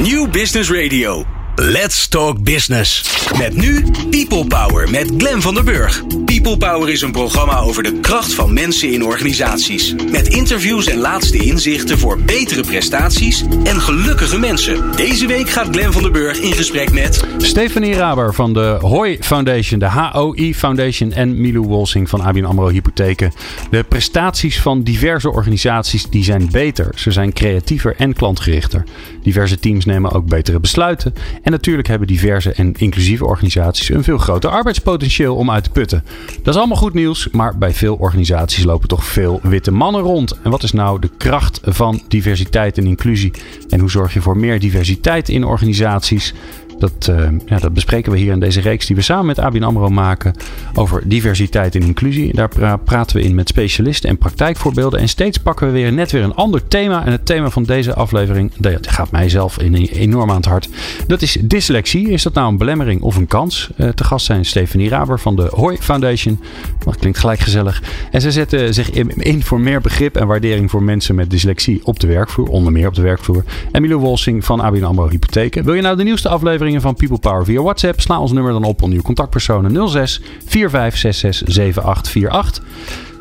New Business Radio. Let's Talk Business. Met nu People Power met Glen van der Burg. People Power is een programma over de kracht van mensen in organisaties. Met interviews en laatste inzichten voor betere prestaties en gelukkige mensen. Deze week gaat Glen van der Burg in gesprek met... Stefanie Raber van de HOI Foundation, de HOI Foundation en Milou Wolsing van ABN AMRO Hypotheken. De prestaties van diverse organisaties die zijn beter. Ze zijn creatiever en klantgerichter. Diverse teams nemen ook betere besluiten. En natuurlijk hebben diverse en inclusieve organisaties een veel groter arbeidspotentieel om uit te putten. Dat is allemaal goed nieuws, maar bij veel organisaties lopen toch veel witte mannen rond. En wat is nou de kracht van diversiteit en inclusie? En hoe zorg je voor meer diversiteit in organisaties? Dat, uh, ja, dat bespreken we hier in deze reeks die we samen met ABN AMRO maken over diversiteit en inclusie. Daar pra praten we in met specialisten en praktijkvoorbeelden. En steeds pakken we weer net weer een ander thema. En het thema van deze aflevering, dat gaat mijzelf enorm aan het hart. Dat is dyslexie. Is dat nou een belemmering of een kans? Uh, te gast zijn Stephanie Raber van de Hoi Foundation. Dat klinkt gelijk gezellig. En ze zetten zich in voor meer begrip en waardering voor mensen met dyslexie op de werkvloer. Onder meer op de werkvloer. En Milo Wolsing van ABN AMRO Hypotheken. Wil je nou de nieuwste aflevering van People Power via WhatsApp. Sla ons nummer dan op onder uw contactpersonen 06 4566 7848.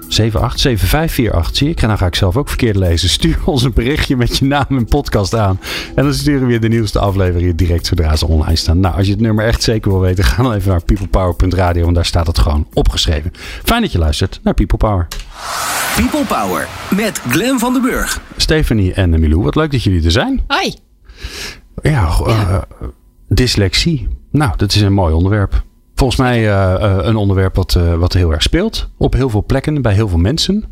787548, zie ik. En dan ga ik zelf ook verkeerd lezen. Stuur ons een berichtje met je naam en podcast aan. En dan sturen we je de nieuwste afleveringen direct zodra ze online staan. Nou, als je het nummer echt zeker wil weten, ga dan even naar peoplepower.radio. Want daar staat het gewoon opgeschreven. Fijn dat je luistert naar People Power. People Power met Glen van den Burg. Stephanie en Milou, wat leuk dat jullie er zijn. Hoi. Ja, ja. Uh, dyslexie. Nou, dat is een mooi onderwerp. Volgens mij uh, een onderwerp wat, uh, wat heel erg speelt. Op heel veel plekken, bij heel veel mensen.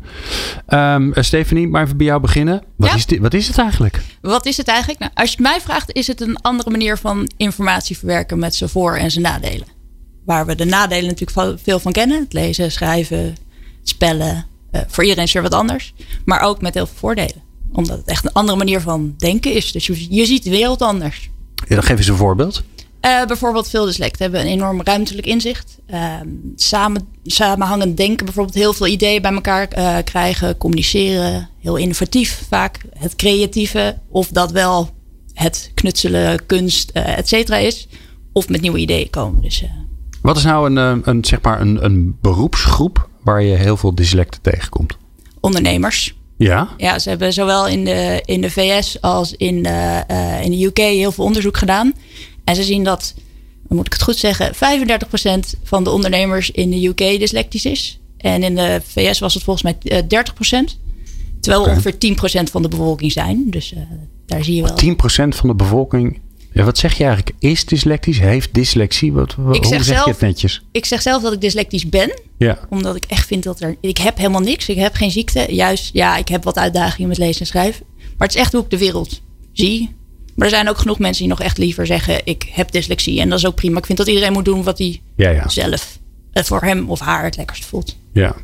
Um, Stephanie, maar even bij jou beginnen. Wat, ja? is dit, wat is het eigenlijk? Wat is het eigenlijk? Nou, als je het mij vraagt, is het een andere manier van informatie verwerken met zijn voor- en zijn nadelen. Waar we de nadelen natuurlijk veel van kennen. Het lezen, schrijven, spellen. voor iedereen is er wat anders. Maar ook met heel veel voordelen. Omdat het echt een andere manier van denken is. Dus je, je ziet de wereld anders. Ja, dan geef eens een voorbeeld. Uh, bijvoorbeeld veel dyslecten hebben een enorm ruimtelijk inzicht. Uh, samen, samenhangend denken, bijvoorbeeld heel veel ideeën bij elkaar uh, krijgen, communiceren. Heel innovatief vaak. Het creatieve, of dat wel het knutselen, kunst, et cetera is. Of met nieuwe ideeën komen. Dus, Wat is nou een, een, zeg maar een, een beroepsgroep waar je heel veel dyslecten tegenkomt? Ondernemers. Ja? Ja, ze hebben zowel in de, in de VS als in de, uh, in de UK heel veel onderzoek gedaan. En ze zien dat, moet ik het goed zeggen, 35% van de ondernemers in de UK dyslectisch is. En in de VS was het volgens mij 30%. Terwijl we okay. ongeveer 10% van de bevolking zijn. Dus uh, daar zie je wel. 10% van de bevolking ja, wat zeg je eigenlijk? Is dyslectisch? Heeft dyslexie? Wat, ik hoe zeg, zelf, je het netjes? Ik zeg zelf dat ik dyslectisch ben. Ja. Omdat ik echt vind dat er... Ik heb helemaal niks. Ik heb geen ziekte. Juist, ja, ik heb wat uitdagingen met lezen en schrijven. Maar het is echt hoe ik de wereld zie. Maar er zijn ook genoeg mensen die nog echt liever zeggen... ik heb dyslexie. En dat is ook prima. Ik vind dat iedereen moet doen wat hij ja, ja. zelf... voor hem of haar het lekkerst voelt. Ja,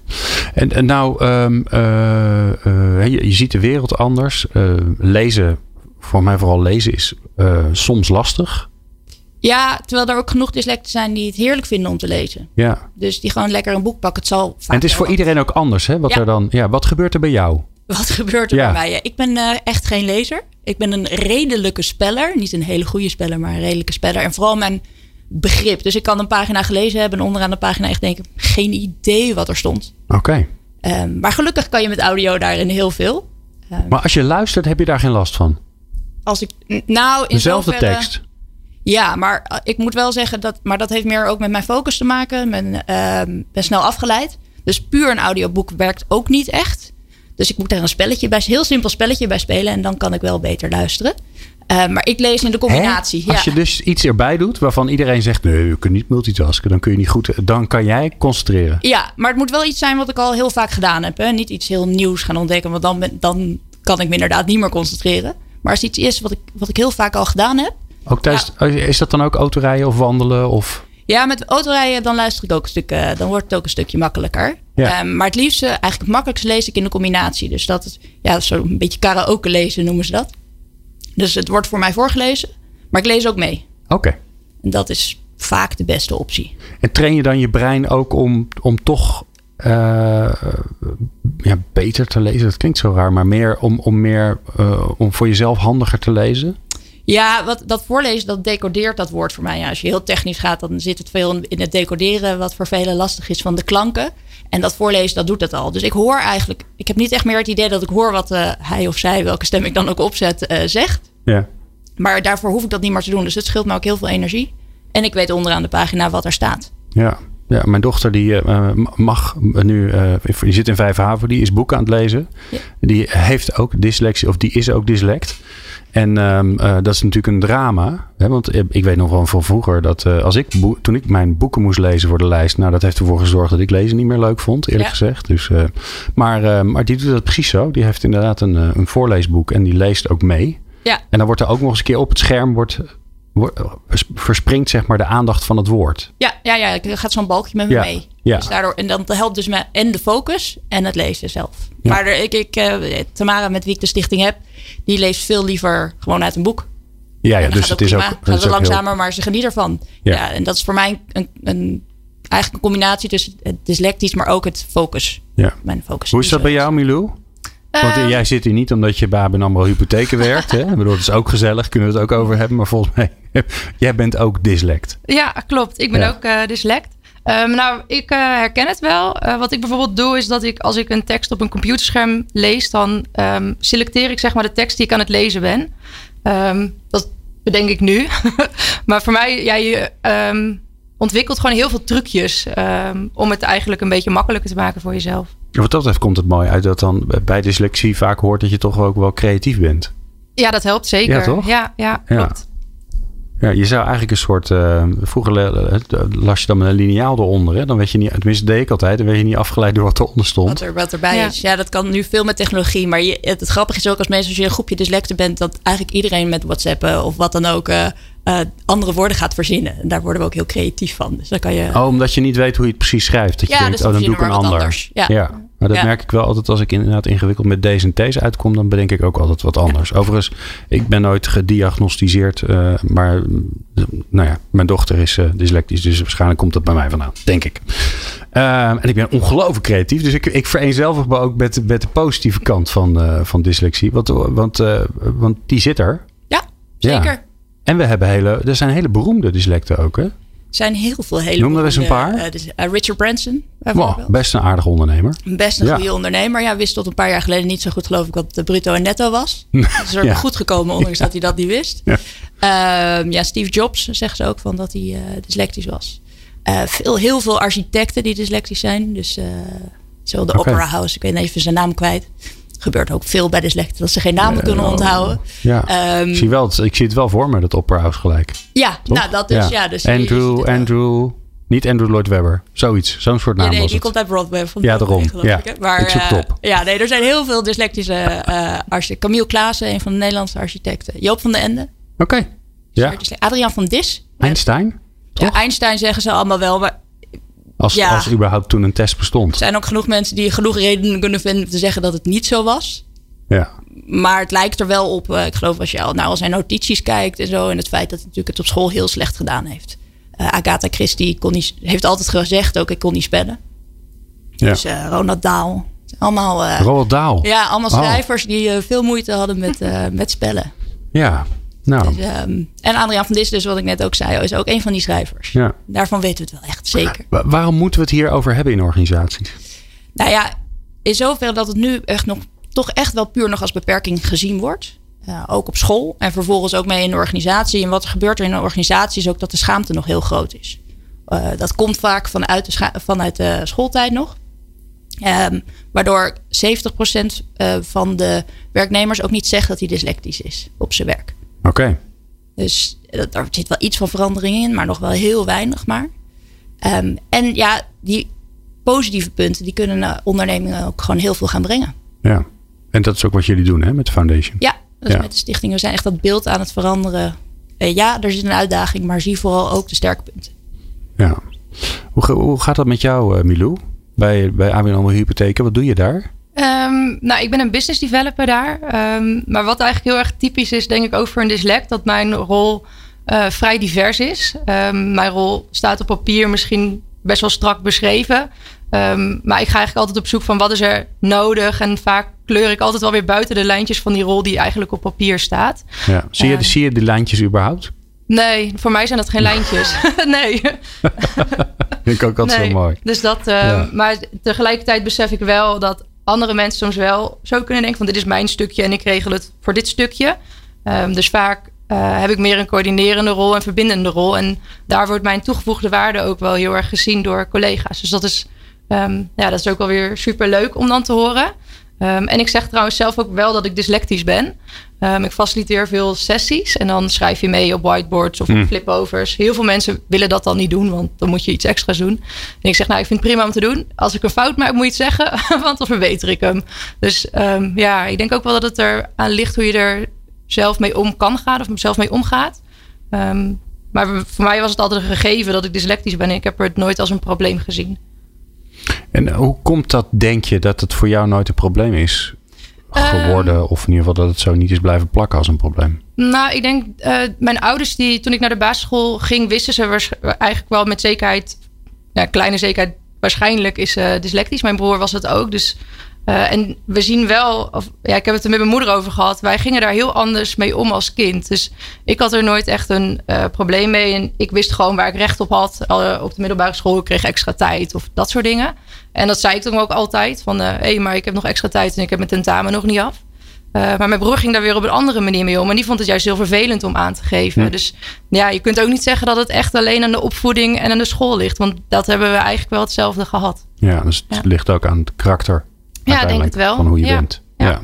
en, en nou, um, uh, uh, je, je, ziet de wereld anders. Uh, lezen, voor mij vooral lezen, is soms lastig. Ja, terwijl er ook genoeg dyslecten zijn die het heerlijk vinden om te lezen. Ja. Dus die gewoon lekker een boek pakken. Het zal en het is voor iedereen ook anders, hè? Wat, ja. er dan, ja, wat gebeurt er bij jou? Wat gebeurt er ja. bij mij? Ik ben uh, echt geen lezer. Ik ben een redelijke speller. Niet een hele goede speller, maar een redelijke speller. En vooral mijn begrip. Dus ik kan een pagina gelezen hebben en onderaan de pagina echt denken... geen idee wat er stond. Oké. Okay. Um, maar gelukkig kan je met audio daarin heel veel. Um, maar als je luistert, heb je daar geen last van? Als ik, nou, in Dezelfde zoverre, tekst? Ja, maar ik moet wel zeggen dat. Maar dat heeft meer ook met mijn focus te maken. Ben, uh, ben snel afgeleid. Dus puur een audioboek werkt ook niet echt. Dus ik moet daar een spelletje bij, heel simpel spelletje bij spelen. En dan kan ik wel beter luisteren. Uh, maar ik lees in de combinatie. Hè? Als ja. je dus iets erbij doet waarvan iedereen zegt: nee, je kunt niet multitasken, dan kun je niet goed. Dan kan jij concentreren. Ja, maar het moet wel iets zijn wat ik al heel vaak gedaan heb. Hè? Niet iets heel nieuws gaan ontdekken, want dan, ben, dan kan ik me inderdaad niet meer concentreren. Maar als iets is wat ik, wat ik heel vaak al gedaan heb. Ook thuis, ja. Is dat dan ook autorijden of wandelen? Of? Ja, met autorijden dan luister ik ook een stuk. Uh, dan wordt het ook een stukje makkelijker. Ja. Um, maar het liefste, eigenlijk het makkelijkste lees ik in de combinatie. Dus dat is ja, zo een beetje karaoke lezen noemen ze dat. Dus het wordt voor mij voorgelezen, maar ik lees ook mee. Oké. Okay. En dat is vaak de beste optie. En train je dan je brein ook om, om toch ja, beter te lezen? Dat klinkt zo raar, maar meer om, om, meer, uh, om voor jezelf handiger te lezen? Ja, wat, dat voorlezen, dat decodeert dat woord voor mij. Ja, als je heel technisch gaat, dan zit het veel in het decoderen, wat voor velen lastig is van de klanken. En dat voorlezen, dat doet dat al. Dus ik hoor eigenlijk, ik heb niet echt meer het idee dat ik hoor wat uh, hij of zij, welke stem ik dan ook opzet, uh, zegt. Ja. Maar daarvoor hoef ik dat niet meer te doen. Dus het scheelt me ook heel veel energie. En ik weet onderaan de pagina wat er staat. Ja, ja, mijn dochter die uh, mag nu, uh, die zit in Vijfhaven, die is boeken aan het lezen. Ja. Die heeft ook dyslexie, of die is ook dyslect. En um, uh, dat is natuurlijk een drama. Hè? Want ik weet nog wel van vroeger dat als ik, toen ik mijn boeken moest lezen voor de lijst, nou dat heeft ervoor gezorgd dat ik lezen niet meer leuk vond, eerlijk Ja. gezegd. Dus, maar, maar die doet dat precies zo. Die heeft inderdaad een, een voorleesboek en die leest ook mee. Ja. En dan wordt er ook nog eens een keer op het scherm wordt, verspringt zeg maar de aandacht van het woord. Ja, ja, ja, er gaat zo'n balkje met me Ja, mee. ja. Dus daardoor, en dan helpt dus me en de focus en het lezen zelf. Ja. Maar er, ik, ik, uh, Tamara, met wie ik de stichting heb, die leest veel liever gewoon uit een boek. Ja, ja dus gaat het is ook. prima. het gaat het ook heel- langzamer, maar ze geniet ervan. Ja. Ja. en dat is voor mij een, een, eigenlijk een combinatie tussen het dyslectisch, maar ook het focus. Ja. Mijn focus. Hoe is dat bij jou, Milou? Want Eh, jij zit hier niet omdat je bij ABN AMRO Hypotheken werkt. Hè? Ik bedoel, het is ook gezellig, kunnen we het ook over hebben. Maar volgens mij, jij bent ook dyslect. Ja, klopt. Ik ben Ja. ook eh, dyslect. Ehm, nou, ik eh, herken het wel. Eh, wat ik bijvoorbeeld doe, is dat ik als ik een tekst op een computerscherm lees, dan ehm, selecteer ik zeg maar de tekst die ik aan het lezen ben. Ehm, dat bedenk ik nu. maar voor mij, ja, je ehm, ontwikkelt gewoon heel veel trucjes ehm, om het eigenlijk een beetje makkelijker te maken voor jezelf. Wat dat betreft komt het mooi uit dat dan bij dyslexie vaak hoort dat je toch ook wel creatief bent. Ja, dat helpt zeker. Ja, toch? Ja, ja, Ja. klopt. Ja, je zou eigenlijk een soort. eh, vroeger le- las je dan met een liniaal eronder. Hè? Dan werd je niet, tenminste, deed ik altijd. Dan werd je niet afgeleid door wat eronder stond. Wat, er, wat erbij Ja. is. Ja, dat kan nu veel met technologie. Maar je, het, het grappige is ook als mensen, als je een groepje dyslecten bent, dat eigenlijk iedereen met WhatsApp of wat dan ook eh, eh, andere woorden gaat verzinnen. En daar worden we ook heel creatief van. Dus dan kan je. Oh, omdat je niet weet hoe je het precies schrijft. Dat je Ja, denkt, dus oh, dan doe ik een ander. anders. Ja. maar dat Ja. merk ik wel altijd als ik inderdaad ingewikkeld met D's en T's uitkom. Dan bedenk ik ook altijd wat anders. Overigens, ik ben nooit gediagnosticeerd. eh, maar nou ja, mijn dochter is eh, dyslectisch. Dus waarschijnlijk komt dat bij mij vandaan. Denk ik. En ik ben ongelooflijk creatief. Dus ik, ik vereenzelvig me ook met, met de positieve kant van, van dyslexie. Want, want, want die zit er. Ja, zeker. En we hebben hele, er zijn hele beroemde dyslecten ook. Hè? Er zijn heel veel hele. Noem er eens een paar. eh, dus, eh, Richard Branson, Wow, bijvoorbeeld. best een aardige ondernemer. Best een Ja. goede ondernemer. Ja, wist tot een paar jaar geleden niet zo goed, geloof ik, wat de bruto en netto was. Dat is er Ja. goed gekomen, ondanks dat hij dat niet wist. Ja. Ehm, ja, Steve Jobs zeggen ze ook van dat hij eh, dyslectisch was. Veel, heel veel architecten die dyslectisch zijn. Dus eh zo de. Opera House, ik weet even zijn naam kwijt. Gebeurt ook veel bij dyslecten dat ze geen namen kunnen onthouden. Ja. Ehm, ik, zie wel, het- ik zie het wel voor me, dat opperhouse gelijk. ja, Toch? nou dat dus. Ja. dus Andrew. Nee, niet Andrew Lloyd Webber. Zoiets, zo'n soort naam nee, was die komt uit Broadway. Van Ja, daarom. Ja. ik. Maar, Ik zoek het eh, ja, nee, er zijn heel veel dyslectische uh, architecten. Camille Klaassen, een van de Nederlandse architecten. Joop van den Ende. Oké. Ja. Adriaan van Dis. Einstein? Ja? Einstein zeggen ze allemaal wel. Maar Als, Ja. als überhaupt toen een test bestond. er zijn ook genoeg mensen die genoeg redenen kunnen vinden om te zeggen dat het niet zo was. Ja. Maar het lijkt er wel op. eh, ik geloof als je al naar al zijn notities kijkt en zo. En het feit dat hij natuurlijk het op school heel slecht gedaan heeft. Eh, Agatha Christie kon niet, heeft altijd gezegd ook, ik kon niet spellen. ja. Dus eh, Ronald Daal. Allemaal, Roald Dahl. ja, allemaal Oh. schrijvers die veel moeite hadden met, met spellen. Ja. Nou, Dus, ehm, en Adriaan van Dis, dus wat ik net ook zei, is ook een van die schrijvers. ja. Daarvan weten we het wel echt zeker. Wa- waarom moeten we het hier over hebben in organisaties? Nou ja, in zoverre dat het nu echt nog toch echt wel puur nog als beperking gezien wordt. Eh, ook op school en vervolgens ook mee in de organisatie. En wat er gebeurt er in een organisatie is ook dat de schaamte nog heel groot is. Eh, dat komt vaak vanuit de, vanuit de schooltijd nog. Ehm, waardoor 70% eh, van de werknemers ook niet zegt dat hij dyslectisch is op zijn werk. Oké. Dus dat- daar zit wel iets van verandering in, maar nog wel heel weinig maar. Ehm, en ja, die positieve punten, die kunnen eh, ondernemingen ook gewoon heel veel gaan brengen. Ja. En dat is ook wat jullie doen hè, met de foundation. Ja, dus Ja. met de stichting, we zijn echt dat beeld aan het veranderen. Eh, ja, er zit een uitdaging, maar zie vooral ook de sterke punten. Ja. Hoe, hoe gaat dat met jou, eh, Milou? Bij, bij ABN AMRO Hypotheken, wat doe je daar? Ehm, nou, ik ben een business developer daar. Ehm, maar wat eigenlijk heel erg typisch is, denk ik, ook voor een dyslect, dat mijn rol eh, vrij divers is. Ehm, mijn rol staat op papier misschien best wel strak beschreven. Maar ik ga eigenlijk altijd op zoek van wat is er nodig. En vaak kleur ik altijd wel weer buiten de lijntjes van die rol die eigenlijk op papier staat. Ja. Zie, je, zie je de lijntjes überhaupt? Nee, voor mij zijn dat geen lijntjes. nee. Vind ik ook altijd nee. zo mooi. Dus dat, Ja. maar tegelijkertijd besef ik wel dat andere mensen soms wel zo kunnen denken van dit is mijn stukje en ik regel het voor dit stukje. Ehm, dus vaak eh, heb ik meer een coördinerende rol en verbindende rol. En daar wordt mijn toegevoegde waarde ook wel heel erg gezien door collega's. Dus dat is, ehm, ja, dat is ook wel weer super leuk om dan te horen. Ehm, en ik zeg trouwens zelf ook wel dat ik dyslectisch ben. Ehm, ik faciliteer veel sessies en dan schrijf je mee op whiteboards of op Hmm. flipovers. Heel veel mensen willen dat dan niet doen, want dan moet je iets extra's doen. En ik zeg, nou, ik vind het prima om te doen. Als ik een fout maak, moet je het zeggen, want dan verbeter ik hem. Dus ehm, ja, ik denk ook wel dat het er aan ligt hoe je er zelf mee om kan gaan of zelf mee omgaat. Ehm, maar voor mij was het altijd een gegeven dat ik dyslectisch ben. En ik heb het nooit als een probleem gezien. En hoe komt dat, denk je, dat het voor jou nooit een probleem is geworden? Ehm. of in ieder geval dat het zo niet is blijven plakken als een probleem? Nou, ik denk, eh, mijn ouders, die, toen ik naar de basisschool ging, wisten ze eigenlijk wel met zekerheid, ja, kleine zekerheid, waarschijnlijk is ze dyslectisch. Mijn broer was het ook. Dus, eh, en we zien wel, of, ja, ik heb het er met mijn moeder over gehad. Wij gingen daar heel anders mee om als kind. Dus ik had er nooit echt een eh, probleem mee. En ik wist gewoon waar ik recht op had. Eh, op de middelbare school ik kreeg extra tijd of dat soort dingen. En dat zei ik dan ook altijd. Van, hé, hey, maar ik heb nog extra tijd en ik heb mijn tentamen nog niet af. Maar mijn broer ging daar weer op een andere manier mee om. En die vond het juist heel vervelend om aan te geven. Dus ja, je kunt ook niet zeggen dat het echt alleen aan de opvoeding en aan de school ligt. Want dat hebben we eigenlijk wel hetzelfde gehad. Ja, dus het Ja. ligt ook aan het karakter. Denk uiteindelijk, het wel. Van hoe je Ja. bent. Ja. Ja.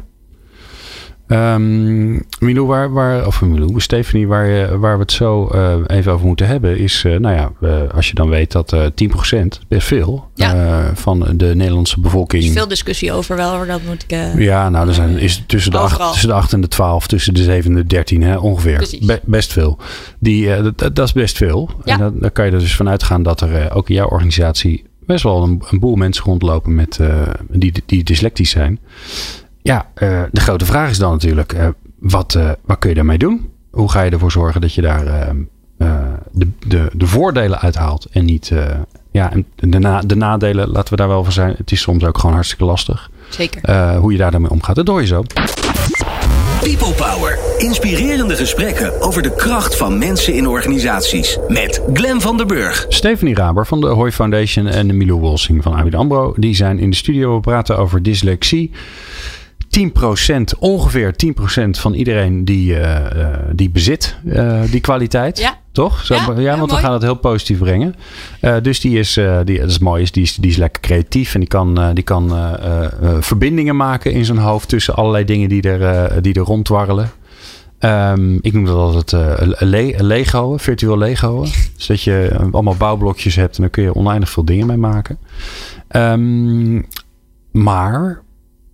Ehm, Milou, waar, waar, of Milou, Stephanie, waar, je, waar we het zo eh, even over moeten hebben, is, eh, nou ja, eh, als je dan weet dat eh 10% best veel Ja. eh, van de Nederlandse bevolking. Er is veel discussie over wel, dat moet ik... eh, Ja, nou, er zijn, is tussen de, acht, tussen de 8 en de 12, tussen de 7 en de 13 hè, ongeveer. Be- best veel. Die, eh, dat, dat is best veel. Ja. En dan, dan kan je er dus vanuit gaan dat er eh, ook in jouw organisatie best wel een, een boel mensen rondlopen met, eh, die, die dyslectisch zijn. Ja, eh, de grote vraag is dan natuurlijk, eh, wat, wat kun je daarmee doen? Hoe ga je ervoor zorgen dat je daar de, de, de voordelen uithaalt en niet... ja, en de, na, de nadelen, laten we daar wel voor zijn. Het is soms ook gewoon hartstikke lastig. Zeker. Hoe je daar daarmee omgaat. Dat hoor je zo. People Power. Inspirerende gesprekken over de kracht van mensen in organisaties. Met Glen van der Burg. Stephanie Raber van de Hoy Foundation en Milo Wolsing van ABN AMRO. Die zijn in de studio. We praten over dyslexie. 10%, ongeveer 10% van iedereen die, eh, eh, die bezit eh, die kwaliteit. Ja. Toch? Zo, Ja, ja, ja, want we mooi. gaan het heel positief brengen. Eh, dus die is, eh, die, dat is mooi, is, die, is, die is lekker creatief. En die kan, eh, die kan verbindingen maken in zijn hoofd tussen allerlei dingen die er, die er ronddwarrelen. Ehm, ik noem dat altijd le Lego, virtueel Lego. Dus dat je allemaal bouwblokjes hebt en dan kun je oneindig veel dingen mee maken. Ehm, maar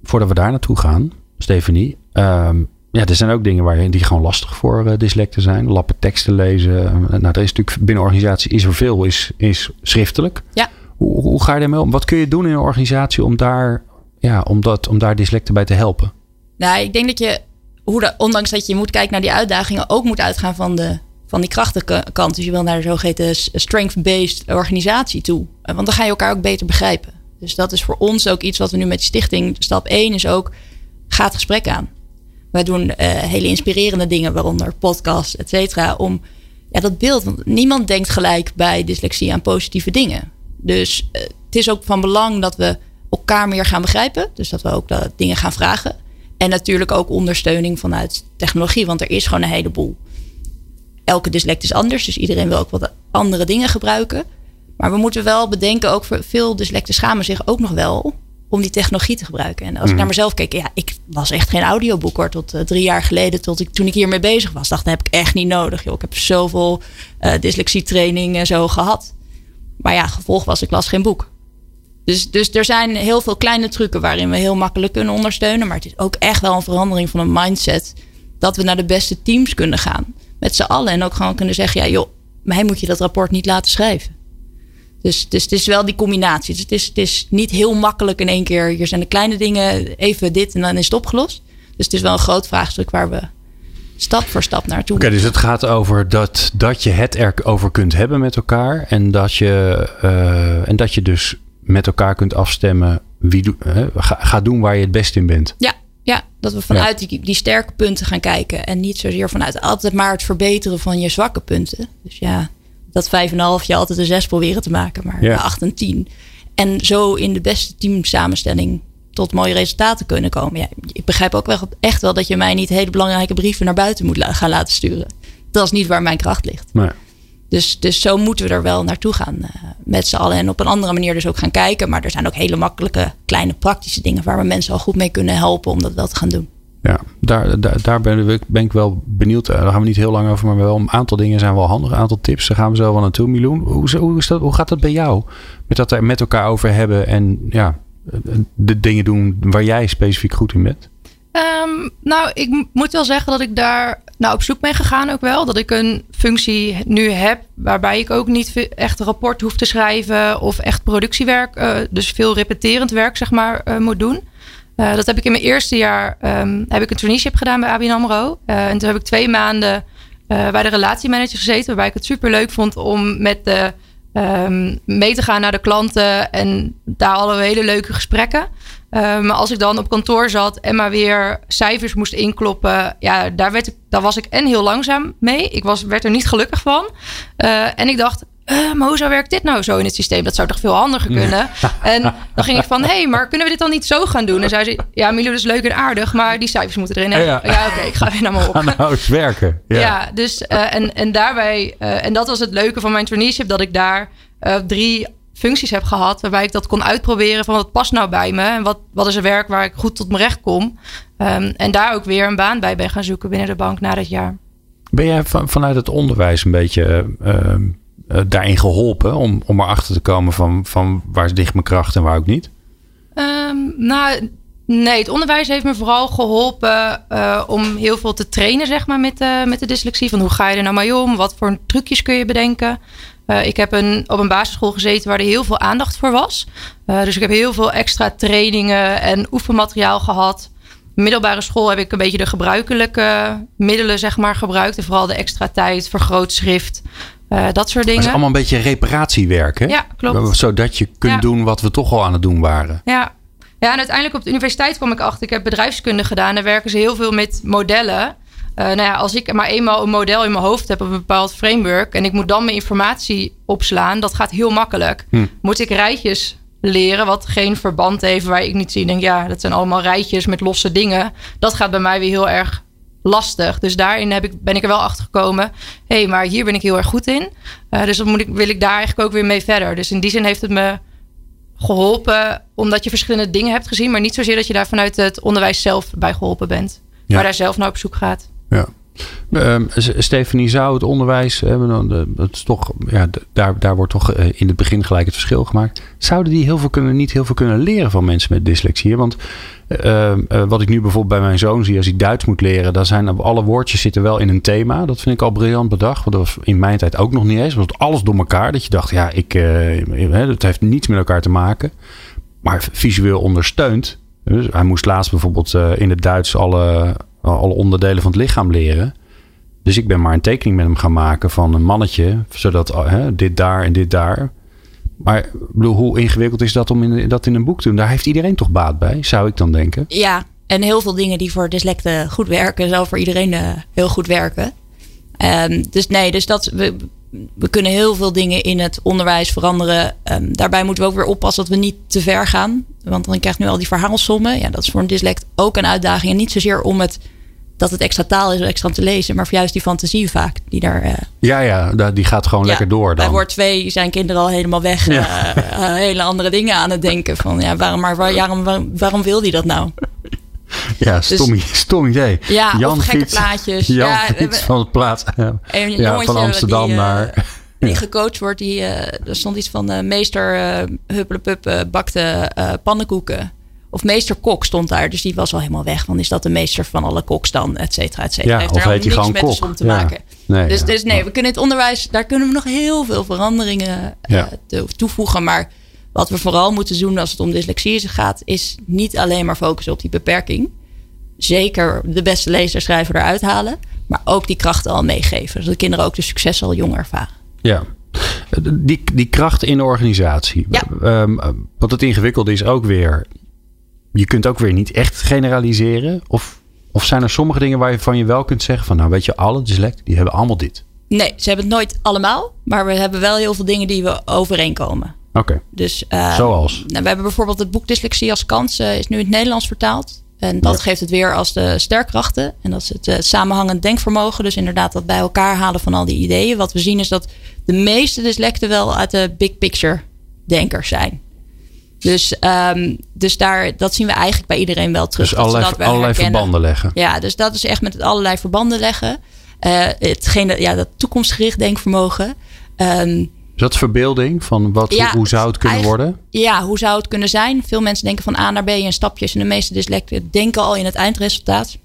voordat we daar naartoe gaan, Stephanie. ehm, ja, er zijn ook dingen waar, die gewoon lastig voor eh, dyslecten zijn. Lappen teksten lezen. Eh, nou, er is natuurlijk binnen organisatie is er veel, is, is schriftelijk. Ja. Hoe, hoe ga je daarmee om? Wat kun je doen in een organisatie om daar, ja, om dat, om daar dyslecten bij te helpen? Nou, ik denk dat je, hoe dat, ondanks dat je moet kijken naar die uitdagingen, ook moet uitgaan van, de, van die krachtenkant. Dus je wil naar de zogeheten strength-based organisatie toe. Eh, Want dan ga je elkaar ook beter begrijpen. Dus dat is voor ons ook iets wat we nu met de stichting, stap 1 is ook, ga het gesprek aan. Wij doen eh, hele inspirerende dingen, waaronder podcasts, et cetera, om ja, dat beeld. Want niemand denkt gelijk bij dyslexie aan positieve dingen. Dus eh, het is ook van belang dat we elkaar meer gaan begrijpen. Dus dat we ook dat dingen gaan vragen. En natuurlijk ook ondersteuning vanuit technologie, want er is gewoon een heleboel. Elke dyslect is anders, dus iedereen wil ook wat andere dingen gebruiken. Maar we moeten wel bedenken, ook veel dyslecten schamen zich ook nog wel om die technologie te gebruiken. En als ik naar mezelf keek, ja, ik was echt geen audioboek hoor. Tot eh, drie jaar geleden, tot ik, toen ik hiermee bezig was, dacht, dat heb ik echt niet nodig. Joh. Ik heb zoveel eh dyslexietraining en zo gehad. Maar ja, gevolg was, ik las geen boek. Dus, dus er zijn heel veel kleine trucken waarin we heel makkelijk kunnen ondersteunen. Maar het is ook echt wel een verandering van een mindset. Dat we naar de beste teams kunnen gaan. Met z'n allen. En ook gewoon kunnen zeggen: ja, joh, mij moet je dat rapport niet laten schrijven. Dus, dus het is wel die combinatie. Dus het, is, het is niet heel makkelijk in één keer. Hier zijn de kleine dingen, even dit en dan is het opgelost. Dus het is wel een groot vraagstuk waar we stap voor stap naartoe Oké, dus het gaat over dat, dat je het erover kunt hebben met elkaar. En dat je, eh, en dat je dus met elkaar kunt afstemmen. Wie ga, ga doen waar je het best in bent. Ja, Dat we vanuit die, die sterke punten gaan kijken. En niet zozeer vanuit altijd maar het verbeteren van je zwakke punten. Dus ja, dat 5,5 je altijd een 6 proberen te maken, maar Ja. 8 en 10. En zo in de beste teamsamenstelling tot mooie resultaten kunnen komen. Ja, ik begrijp ook wel echt wel dat je mij niet hele belangrijke brieven naar buiten moet la- gaan laten sturen. Dat is niet waar mijn kracht ligt. Maar Dus, dus zo moeten we er wel naartoe gaan eh, met z'n allen. En op een andere manier dus ook gaan kijken. Maar er zijn ook hele makkelijke, kleine, praktische dingen... waar we mensen al goed mee kunnen helpen om dat wel te gaan doen. Ja, daar, daar, daar ben, ik, ben ik wel benieuwd. Eh, Daar gaan we niet heel lang over, maar wel een aantal dingen zijn wel handig. Een aantal tips, daar gaan we zo wel naartoe. Miljoen, hoe, hoe, is dat, hoe gaat dat bij jou? Met dat er met elkaar over hebben en ja, de dingen doen waar jij specifiek goed in bent? Ehm, nou, ik moet wel zeggen dat ik daar nou, op zoek ben gegaan ook wel. Dat ik een functie nu heb waarbij ik ook niet echt een rapport hoef te schrijven of echt productiewerk, eh, dus veel repeterend werk zeg maar, eh, moet doen. Eh, dat heb ik in mijn eerste jaar ehm, heb ik een traineeship gedaan bij ABN AMRO. Eh, en toen heb ik twee maanden eh, bij de relatiemanager gezeten. Waarbij ik het super leuk vond om met de, ehm, mee te gaan naar de klanten. En daar hadden we hele leuke gesprekken. Maar als ik dan op kantoor zat en maar weer cijfers moest inkloppen. Ja, daar, werd ik, daar was ik en heel langzaam mee. Ik was, werd er niet gelukkig van. En ik dacht, eh, maar hoe zou werkt dit nou zo in het systeem? Dat zou toch veel handiger kunnen? En dan ging ik van, hé, hey, maar kunnen we dit dan niet zo gaan doen? En zei ze, ja, Milo, dat is leuk en aardig, maar die cijfers moeten erin. Ja. Ja, oké, ik ga weer naar me op. Ga nou eens werken. Ja. Ja, dus eh, en, en daarbij, eh, en dat was het leuke van mijn traineeship, dat ik daar drie functies heb gehad, waarbij ik dat kon uitproberen van wat past nou bij me en wat, wat is een werk waar ik goed tot mijn recht kom. Ehm, en daar ook weer een baan bij ben gaan zoeken binnen de bank na dat jaar. Ben jij van, vanuit het onderwijs een beetje eh, daarin geholpen om, om erachter te komen van, van waar ligt mijn kracht en waar ook niet? Ehm, nou, nee, het onderwijs heeft me vooral geholpen eh, om heel veel te trainen, zeg maar, met, eh, met de dyslexie. Van hoe ga je er nou mee om? Wat voor trucjes kun je bedenken? Ik heb een, op een basisschool gezeten waar er heel veel aandacht voor was. Dus ik heb heel veel extra trainingen en oefenmateriaal gehad. Middelbare school heb ik een beetje de gebruikelijke middelen, zeg maar, gebruikt. En vooral de extra tijd, vergrootschrift, eh, dat soort dingen. is allemaal een beetje reparatiewerk, hè? Ja, klopt. Zodat je kunt Ja. doen wat we toch al aan het doen waren. Ja. ja, en uiteindelijk op de universiteit kwam ik achter. Ik heb bedrijfskunde gedaan. Daar werken ze heel veel met modellen. Eh, nou ja, als ik maar eenmaal een model in mijn hoofd heb, op een bepaald framework. en ik moet dan mijn informatie opslaan, dat gaat heel makkelijk. Hm. Moet ik rijtjes leren, wat geen verband heeft, waar ik niet zie. Denk, ja, dat zijn allemaal rijtjes met losse dingen. Dat gaat bij mij weer heel erg lastig. Dus daarin heb ik, ben ik er wel achter gekomen. Hé, hey, maar hier ben ik heel erg goed in. Eh, dus dan moet ik, wil ik daar eigenlijk ook weer mee verder. Dus in die zin heeft het me geholpen omdat je verschillende dingen hebt gezien, maar niet zozeer dat je daar vanuit het onderwijs zelf bij geholpen bent. Ja. Maar daar zelf naar op zoek gaat. Ja. Ehm, S- Stephanie, zou het onderwijs, het is toch, ja, daar, daar wordt toch eh, in het begin gelijk het verschil gemaakt. Zouden die heel veel kunnen, niet heel veel kunnen leren van mensen met dyslexie? Want eh, eh, wat ik nu bijvoorbeeld bij mijn zoon zie, als hij Duits moet leren, dan zijn alle woordjes zitten wel in een thema. Dat vind ik al briljant bedacht. Want dat was in mijn tijd ook nog niet eens. Was het alles door elkaar. Dat je dacht, ja, ik, eh, het heeft niets met elkaar te maken. Maar visueel ondersteund. Dus hij moest laatst bijvoorbeeld eh, in het Duits alle, alle onderdelen van het lichaam leren. Dus ik ben maar een tekening met hem gaan maken van een mannetje. Zodat eh, hè, dit daar en dit daar. Maar bedoel, hoe ingewikkeld is dat om in, dat in een boek te doen? Daar heeft iedereen toch baat bij, zou ik dan denken. Ja, en heel veel dingen die voor dyslecten goed werken, zal voor iedereen eh, heel goed werken. Ehm, dus nee, dus dat, we, we kunnen heel veel dingen in het onderwijs veranderen. Ehm, daarbij moeten we ook weer oppassen dat we niet te ver gaan. Want dan krijg je nu al die verhaalsommen. Ja, dat is voor een dyslect ook een uitdaging. En niet zozeer om het dat het extra taal is, extra te lezen, maar voor juist die fantasie vaak die daar. eh, Ja, ja, die gaat gewoon ja, lekker door Bij dan. woord 2 zijn kinderen al helemaal weg. Ja. eh, eh, hele andere dingen aan het denken. Van ja, waarom, maar waar- waarom, waarom, wil die dat nou? Ja, stom, stom idee. Dus- Ja, Jan of gekke fiets- plaatjes. Jan Ja, fiets van het plaats. Ja, van Amsterdam die, naar... Die gecoacht wordt. Die, eh, er stond iets van eh, meester eh Huppelepup bakte pannenkoeken. Of meester Kok stond daar. Dus die was al helemaal weg. Want is dat de meester van alle koks dan? Et cetera, et cetera. Ja, Heeft daar hij niks gewoon met de kok? som te Ja. maken. Nee, dus, ja. dus nee, we kunnen het onderwijs... Daar kunnen we nog heel veel veranderingen eh, toevoegen. Maar wat we vooral moeten doen als het om dyslexie gaat... is niet alleen maar focussen op die beperking. Zeker de beste lezer schrijver eruit halen. Maar ook die krachten al meegeven. Zodat de kinderen ook de succes al jong ervaren. Ja. Die, die kracht in de organisatie. Ja. Ehm, wat het ingewikkelde is ook weer. Je kunt ook weer niet echt generaliseren. Of, of zijn er sommige dingen waarvan je wel kunt zeggen van nou weet je, alle dyslecten die hebben allemaal dit. Nee, ze hebben het nooit allemaal. Maar we hebben wel heel veel dingen die we overeenkomen. Oké. Dus, uh, Zoals? Nou, we hebben bijvoorbeeld het boek Dyslexie als kans. Uh, is nu in het Nederlands vertaald. En dat geeft het weer als de sterkrachten. En dat is het uh, samenhangend denkvermogen. Dus inderdaad dat bij elkaar halen van al die ideeën. Wat we zien is dat de meeste dyslecten wel uit de big picture denkers zijn. Dus, um, dus daar, dat zien we eigenlijk bij iedereen wel terug. Dus allerlei, dat allerlei verbanden leggen. Ja, dus dat is echt met het allerlei verbanden leggen. Uh, hetgene, ja, dat toekomstgericht denkvermogen. Um, is dat verbeelding van wat, ja, hoe zou het kunnen worden? Ja, hoe zou het kunnen zijn? Veel mensen denken van A naar B in stapjes. En de meeste dyslecten denken al in het eindresultaat.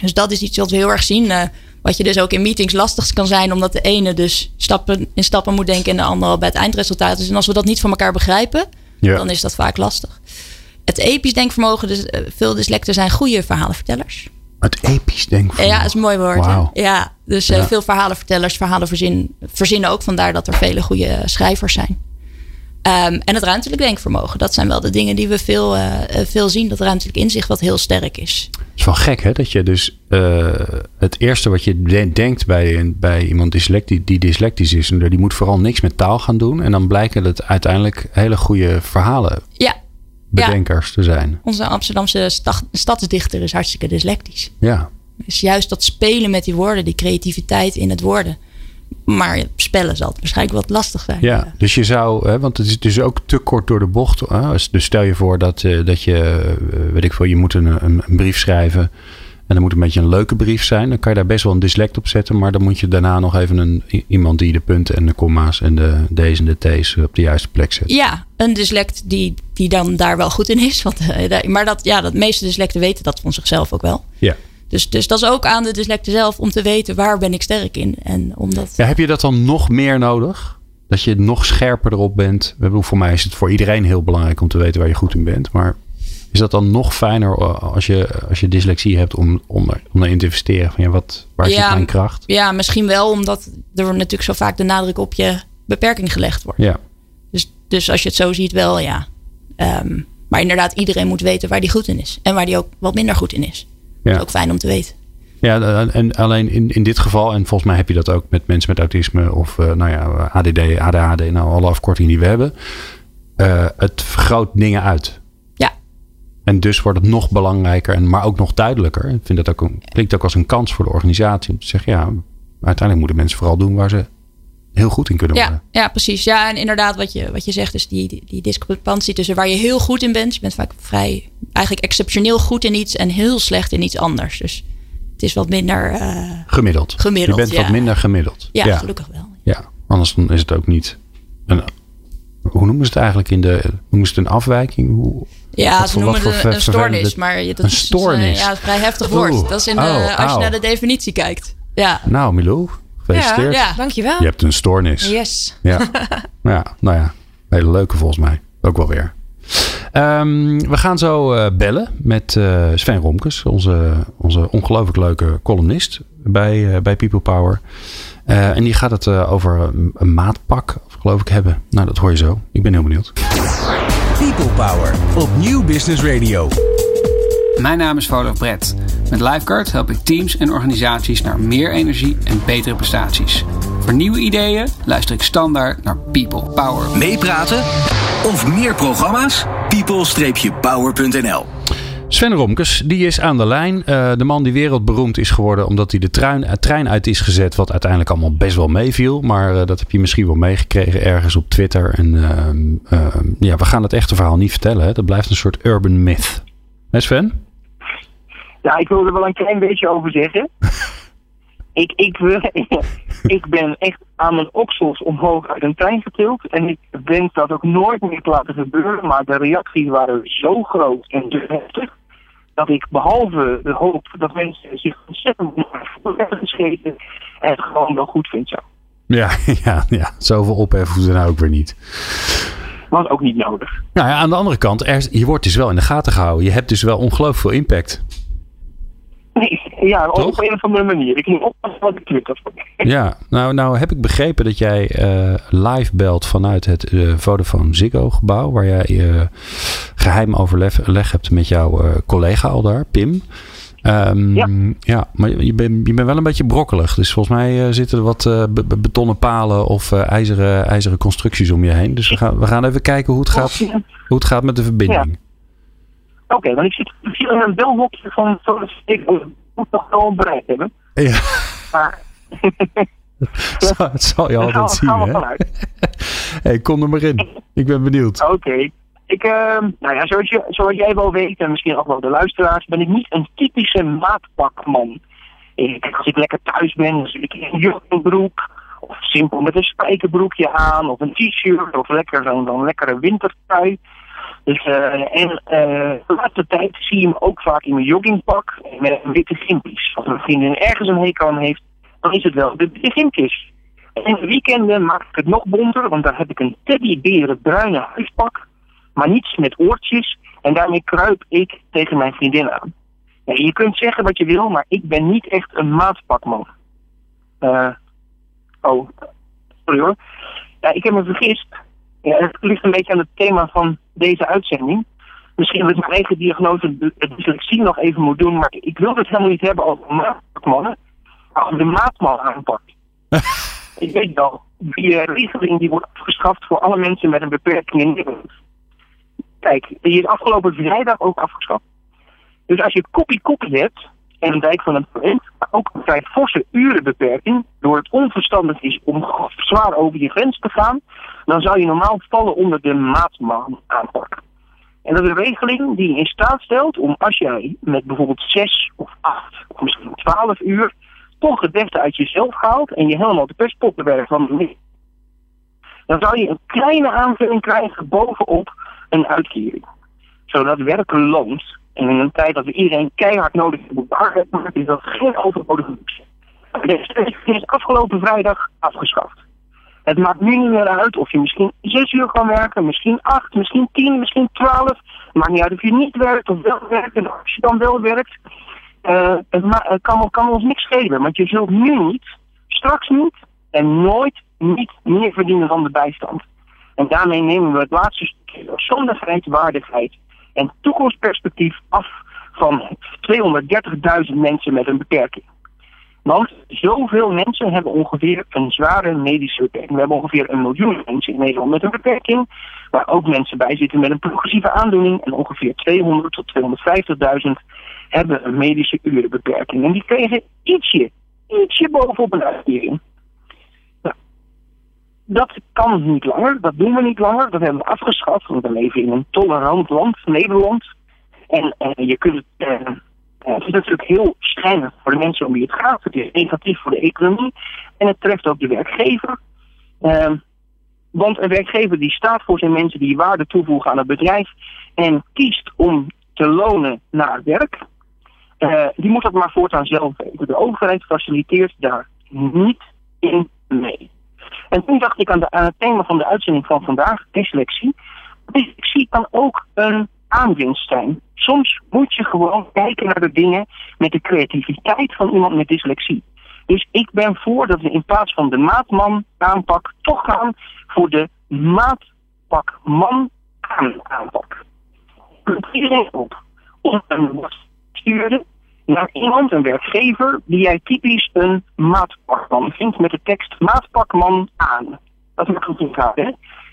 Dus dat is iets wat we heel erg zien. Uh, wat je dus ook in meetings lastig kan zijn. Omdat de ene dus stappen, in stappen moet denken. En de andere al bij het eindresultaat is. En als we dat niet van elkaar begrijpen. Ja. Dan is dat vaak lastig. Het episch denkvermogen. Dus uh, veel dyslecten zijn goede verhalenvertellers. Het episch denkvermogen. Ja, dat is een mooi woord. Wow. Ja, dus ja. veel verhalenvertellers, verhalen verzin, verzinnen ook. Vandaar dat er vele goede schrijvers zijn. Um, en het ruimtelijk denkvermogen. Dat zijn wel de dingen die we veel, uh, veel zien. Dat ruimtelijk inzicht wat heel sterk is. Het is wel gek hè. Dat je dus uh, het eerste wat je de denkt bij, bij iemand dyslecti die dyslectisch is. Die moet vooral niks met taal gaan doen. En dan blijken het uiteindelijk hele goede verhalen. Ja, bedenkers ja. te zijn. Onze Amsterdamse stad, stadsdichter is hartstikke dyslectisch. Ja. Dus juist dat spelen met die woorden, die creativiteit in het woorden. Maar spellen zal het waarschijnlijk wat lastig zijn. Ja, ja. dus je zou, hè, want het is dus ook te kort door de bocht. Hè? Dus stel je voor dat, uh, dat je, uh, weet ik veel, je moet een, een, een brief schrijven. En dan moet een beetje een leuke brief zijn. Dan kan je daar best wel een dyslect op zetten. Maar dan moet je daarna nog even een, iemand die de punten en de komma's en de D's en de T's op de juiste plek zet. Ja, een dyslect die, die dan daar wel goed in is. Want, maar dat, ja, dat meeste dyslecten weten dat van zichzelf ook wel. Ja. Dus, dus dat is ook aan de dyslecten zelf om te weten waar ben ik sterk in. En omdat, ja, heb je dat dan nog meer nodig? Dat je nog scherper erop bent. Voor mij is het voor iedereen heel belangrijk om te weten waar je goed in bent. Maar is dat dan nog fijner als je, als je dyslexie hebt om, om, om erin te investeren? Van ja, wat, waar ja, zit mijn kracht? Ja, misschien wel, omdat er natuurlijk zo vaak de nadruk op je beperking gelegd wordt. Ja. Dus, dus als je het zo ziet, wel ja. Um, maar inderdaad, iedereen moet weten waar die goed in is. En waar die ook wat minder goed in is. Ja. Dat is ook fijn om te weten. Ja, en alleen in, in dit geval, en volgens mij heb je dat ook met mensen met autisme of uh, nou ja, ADD, ADHD, nou alle afkortingen die we hebben. Uh, het vergroot dingen uit. Ja. En dus wordt het nog belangrijker, en, maar ook nog duidelijker. Ik vind dat ook een, klinkt ook als een kans voor de organisatie om te zeggen, ja, uiteindelijk moeten mensen vooral doen waar ze heel goed in kunnen worden. Ja, ja precies. Ja, en inderdaad, wat je, wat je zegt, is die, die, die discrepantie tussen waar je heel goed in bent. Je bent vaak vrij, eigenlijk exceptioneel goed in iets en heel slecht in iets anders. Dus het is wat minder. Uh, gemiddeld. gemiddeld. Je bent ja. wat minder gemiddeld. Ja, ja, gelukkig wel. Ja, anders dan is het ook niet. Een, hoe noemen ze het eigenlijk in de. Noemen ze het een afwijking? Hoe, ja, ze noemen het een, een stoornis. Maar dat een stoornis. Is, uh, ja, een vrij heftig woord. Dat is in de, Oh, als je naar de definitie kijkt. Ja. Nou, Milou, gefeliciteerd. Ja. Dankjewel. Je hebt een stoornis. Yes. Ja. ja, nou ja. Hele leuke volgens mij. Ook wel weer. Um, we gaan zo uh, bellen met uh, Sven Romkes, onze, onze ongelooflijk leuke columnist bij, uh, bij People Power. en die gaat het over een, een maatpak, geloof ik, hebben. Nou, dat hoor je zo. Ik ben heel benieuwd. People Power op Nieuw Business Radio. Mijn naam is Volof Brett. Met Lifeguard help ik teams en organisaties naar meer energie en betere prestaties. Voor nieuwe ideeën luister ik standaard naar People Power. Meepraten of meer programma's? people-power.nl Sven Romkes, die is aan de lijn. Uh, de man die wereldberoemd is geworden omdat hij de trein, uh, trein uit is gezet. Wat uiteindelijk allemaal best wel meeviel. Maar uh, dat heb je misschien wel meegekregen ergens op Twitter. En ja, we gaan het echte verhaal niet vertellen. Hè? Dat blijft een soort urban myth. Hè Sven? Ja, ik wil er wel een klein beetje over zeggen. ik, ik, ik ben echt aan mijn oksels omhoog uit een trein getild. En ik denk dat ook nooit meer te laten gebeuren. Maar de reacties waren zo groot en zo heftig. Dat ik behalve de hoop dat mensen zich ontzettend voor hebben gescheten. En het gewoon wel goed vindt zo. Ja, ja, ja. zoveel ophef hoeft er nou ook weer niet. Was ook niet nodig. Nou ja, aan de andere kant, er, je wordt dus wel in de gaten gehouden. Je hebt dus wel ongelooflijk veel impact. Ja, Toch? op een of andere manier. Ik moet oppassen wat ik twitter. Ja, nou, nou heb ik begrepen dat jij uh, live belt vanuit het uh, Vodafone Ziggo gebouw. Waar jij uh, geheim overleg hebt met jouw collega al daar, Pim. Um, ja. ja, maar je bent je bent wel een beetje brokkelig. Dus volgens mij zitten er wat betonnen palen of ijzeren, ijzeren constructies om je heen. Dus we gaan, we gaan even kijken hoe het gaat, hoe het gaat met de verbinding. Oké, okay, want ik zit hier in een belhokje van ik moet nog wel bereikt hebben. Ja. Maar... het, zal, je altijd zien, hè? hey, kom er maar in. Ik ben benieuwd. Oké. Ik, uh, nou ja, zoals, je, zoals jij wel weet, en misschien ook wel de luisteraars, ben ik niet een typische maatpakman. Ik, als ik lekker thuis ben, dan zit ik in een joggingbroek, of simpel met een spijkerbroekje aan, of een t-shirt, of lekker zo'n lekkere wintertrui. Dus, uh, en uh, de laatste tijd zie je hem ook vaak in mijn joggingpak met een witte gimpies. Als een vriendin ergens een hekel aan heeft, dan is het wel de witte gimpies. En in de weekenden maak ik het nog bonter, want dan heb ik een teddyberen bruine huispak, maar niets met oortjes. En daarmee kruip ik tegen mijn vriendin aan. Je kunt zeggen wat je wil, maar ik ben niet echt een maatpakman. Uh, oh, sorry hoor. Ja, ik heb me vergist. Ja, het ligt een beetje aan het thema van deze uitzending. Misschien dat ik mijn eigen diagnose dyslexie nog even moet doen, maar ik wil het helemaal niet hebben over maatmannen, over de maatman aanpakt. ik weet wel, die uh, regeling die wordt afgeschaft voor alle mensen met een beperking in Nederland. Kijk, die is afgelopen vrijdag ook afgeschaft. Dus als je kopie-kopie hebt, en een dijk van een project, maar ook een vrij forse urenbeperking, door het onverstandig is om zwaar over je grens te gaan, dan zou je normaal vallen onder de maatman aanpak. En dat is een regeling die in staat stelt om als jij met bijvoorbeeld 6 of 8 of misschien 12 uur toch het beste uit jezelf haalt en je helemaal de pestpoppenwerk van de dan zou je een kleine aanvulling krijgen bovenop een uitkering. Zodat werken loont en in een tijd dat we iedereen keihard nodig hebben op arbeid maken, is dat geen overbodige luxe. Het is afgelopen vrijdag afgeschaft. Het maakt nu niet meer uit of je misschien zes uur kan werken, misschien acht, misschien tien, misschien twaalf. Maakt niet uit of je niet werkt of wel werkt. En als je dan wel werkt, uh, het, kan, kan ons niks schelen. Want je zult nu niet, straks niet en nooit niet meer verdienen dan de bijstand. En daarmee nemen we het laatste stukje zondigheid, waardigheid en toekomstperspectief af van 230.000 mensen met een beperking. Want zoveel mensen hebben ongeveer een zware medische beperking. We hebben ongeveer een miljoen mensen in Nederland met een beperking. Waar ook mensen bij zitten met een progressieve aandoening. En ongeveer 200 tot 250.000 hebben een medische urenbeperking. En die kregen ietsje, ietsje bovenop een uitkering. Dat kan niet langer, dat doen we niet langer. Dat hebben we afgeschaft, want we leven in een tolerant land, Nederland. En uh, je kunt het... Uh, het is natuurlijk heel schrijnend voor de mensen om wie het gaat. Het is negatief voor de economie. En het treft ook de werkgever. Uh, want een werkgever die staat voor zijn mensen die waarde toevoegen aan het bedrijf. En kiest om te lonen naar werk. Die moet dat maar voortaan zelf weten. De overheid faciliteert daar niet in mee. En toen dacht ik aan, het thema van de uitzending van vandaag, dyslexie. Dyslexie kan ook een aanwinst zijn. Soms moet je gewoon kijken naar de dingen met de creativiteit van iemand met dyslexie. Dus ik ben voor dat we in plaats van de maatman aanpak toch gaan voor de maatpakman aanpak. Punt iedereen op om een sturen naar iemand, een werkgever, die jij typisch een maatpakman vindt met de tekst maatpakman aan. Dat moet goed ingaan, hè?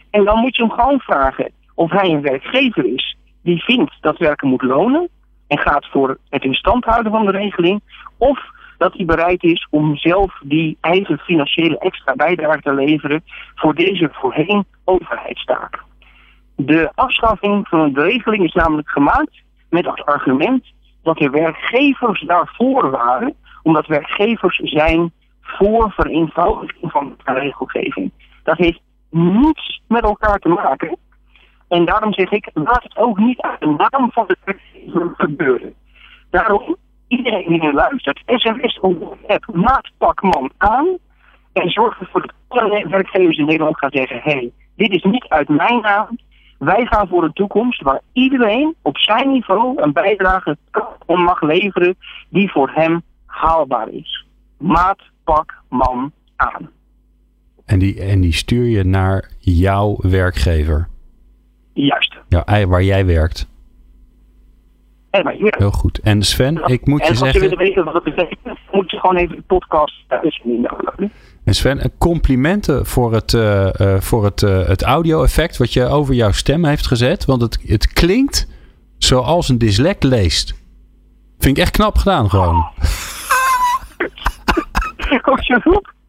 En dan moet je hem gewoon vragen of hij een werkgever is die vindt dat werken moet lonen en gaat voor het in stand houden van de regeling, of dat hij bereid is om zelf die eigen financiële extra bijdrage te leveren voor deze voorheen overheidstaak. De afschaffing van de regeling is namelijk gemaakt met het argument dat de werkgevers daarvoor waren, omdat werkgevers zijn voor vereenvoudiging van de regelgeving. Dat heeft niets met elkaar te maken. En daarom zeg ik, laat het ook niet uit de naam van de werkgever gebeuren. Daarom, iedereen die nu luistert, sms op app maatpakman aan. En zorg ervoor dat alle werkgevers in Nederland gaan zeggen, hé, hey, dit is niet uit mijn naam. Wij gaan voor een toekomst waar iedereen op zijn niveau een bijdrage kan mag leveren die voor hem haalbaar is. Maatpakman aan. En die, en die stuur je naar jouw werkgever? Juist. Ja, waar jij werkt. En maar, ja. Heel goed. En Sven, ik moet en je als zeggen... je willen weten wat het betekent, moet je gewoon even de podcast uh. En Sven, complimenten voor het, uh, uh, voor het, het audio-effect wat je over jouw stem heeft gezet. Want het, het klinkt zoals een dyslect leest. Vind ik echt knap gedaan gewoon.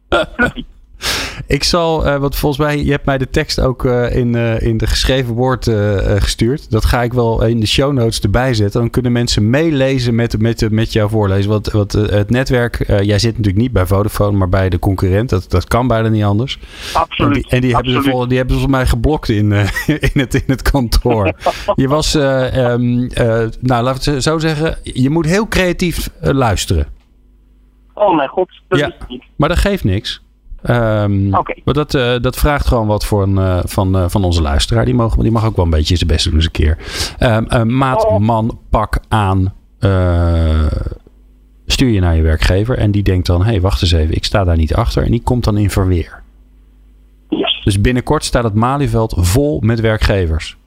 Oh? Ik zal, uh, want volgens mij, je hebt mij de tekst ook uh, in, uh, in de geschreven woord gestuurd. Dat ga ik wel in de show notes erbij zetten. Dan kunnen mensen meelezen met, met, met jou voorlezen. Want, want het netwerk, jij zit natuurlijk niet bij Vodafone, maar bij de concurrent. Dat, dat kan bijna niet anders. Absoluut. En die, en die hebben, ze vol, die hebben ze volgens mij geblokt in, in, het, in het kantoor. je was, um, nou laat ik het zo zeggen, je moet heel creatief luisteren. Oh mijn god, dat ja, is niet. Maar dat geeft niks. Um, okay. Maar dat, uh, dat vraagt gewoon wat voor een, uh, van, uh, van onze luisteraar. Die, mogen, die mag ook wel een beetje zijn best doen eens een keer. Um, maat, Oh. man, pak aan. stuur je naar je werkgever. En die denkt dan, hé, hey, wacht eens even. Ik sta daar niet achter. En die komt dan in verweer. Yes. Dus binnenkort staat het Malieveld vol met werkgevers.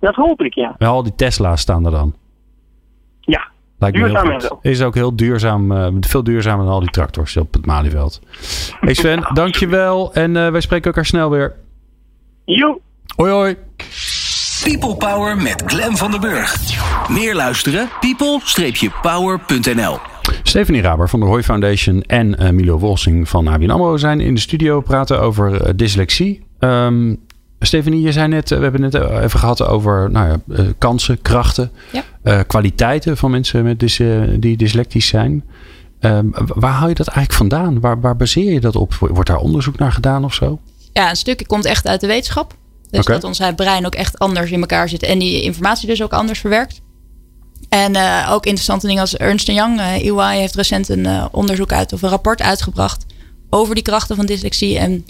Dat hoop ik, ja. Al die Tesla's staan er dan. Ja. Lijkt Duurzaam me en heel goed. Is ook heel duurzaam. Uh, veel duurzamer dan al die tractors op het Malieveld. Hey Sven, dankjewel. En uh, wij spreken elkaar snel weer. Jo. Hoi hoi. People Power met Glen van der Burg. Meer luisteren? people-power.nl Stephanie Raber van de Hoy Foundation en uh, Milo Wolsing van ABN AMRO zijn in de studio praten over dyslexie. Um, Stephanie, je zei net, we hebben het net even gehad over nou ja, uh, kansen, krachten, ja. uh, kwaliteiten van mensen met dys, die dyslectisch zijn. Um, waar haal je dat eigenlijk vandaan? Waar, waar, baseer je dat op? Wordt daar onderzoek naar gedaan of zo? Ja, een stukje komt echt uit de wetenschap. Dus okay. dat ons brein ook echt anders in elkaar zit en die informatie dus ook anders verwerkt. En ook interessante dingen als Ernst Young, EY, heeft recent een onderzoek uit of een rapport uitgebracht over die krachten van dyslexie en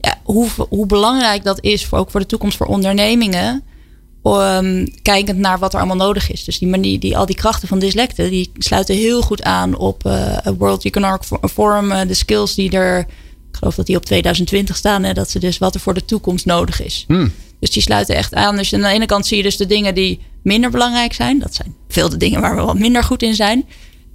ja, hoe, hoe belangrijk dat is, voor, ook voor de toekomst voor ondernemingen. Um, kijkend naar wat er allemaal nodig is. Dus die, manier, die, al die krachten van dyslecten, die sluiten heel goed aan op uh, World Economic Forum. Uh, de skills die er, ik geloof dat die op 2020 staan. Hè, dat ze dus wat er voor de toekomst nodig is. Hmm. Dus die sluiten echt aan. Dus aan de ene kant zie je dus de dingen die minder belangrijk zijn. Dat zijn veel de dingen waar we wat minder goed in zijn.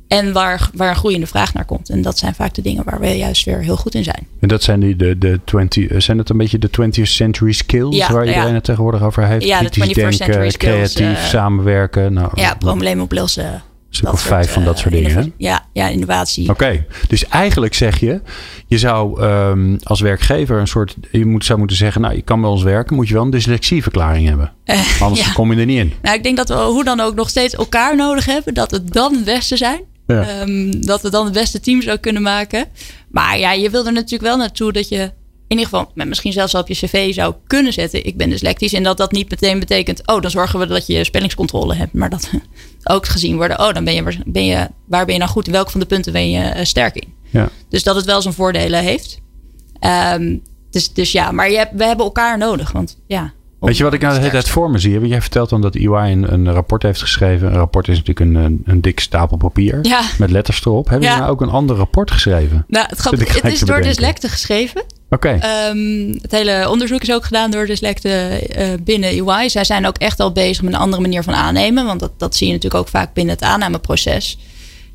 En waar, waar een groeiende vraag naar komt. En dat zijn vaak de dingen waar we juist weer heel goed in zijn. En dat zijn die de, de 20, zijn dat een beetje de 20th century skills ja, waar iedereen ja. het tegenwoordig over heeft? Ja, de 21st denken, century skills. creatief uh, samenwerken. Nou, ja, probleemoplossen. Stuk of vijf van dat soort uh, dingen. Ja, ja, innovatie. Oké, okay. dus eigenlijk zeg je, je zou um, als werkgever een soort, je moet, zou moeten zeggen, nou je kan bij ons werken, moet je wel een dyslexieverklaring hebben. Uh, Anders ja. kom je er niet in. Nou, ik denk dat we hoe dan ook nog steeds elkaar nodig hebben, dat het dan het beste zijn. Ja. Um, dat we dan het beste team zou kunnen maken. Maar ja, je wil er natuurlijk wel naartoe dat je in ieder geval met misschien zelfs op je cv zou kunnen zetten. Ik ben dyslectisch. En dat dat niet meteen betekent. Oh, dan zorgen we dat je spellingscontrole hebt. Maar dat ook gezien worden. Oh, dan ben je, ben je waar ben je nou goed? In welke van de punten ben je uh, sterk in? Ja. Dus dat het wel zijn voordelen heeft. Um, dus, dus ja, maar je hebt, we hebben elkaar nodig. Want ja. Weet je wat ik nou de hele tijd voor me zie? Jij vertelt dan dat EY een, een, rapport heeft geschreven. Een rapport is natuurlijk een, een, dik stapel papier. Ja. Met letters erop. Hebben Ja. ze nou ook een ander rapport geschreven? Nou, het, grappig, het is door dyslecten geschreven. Oké. Um, het hele onderzoek is ook gedaan door dyslecten uh, binnen UI. Zij zijn ook echt al bezig met een andere manier van aannemen. Want dat, dat zie je natuurlijk ook vaak binnen het aannameproces.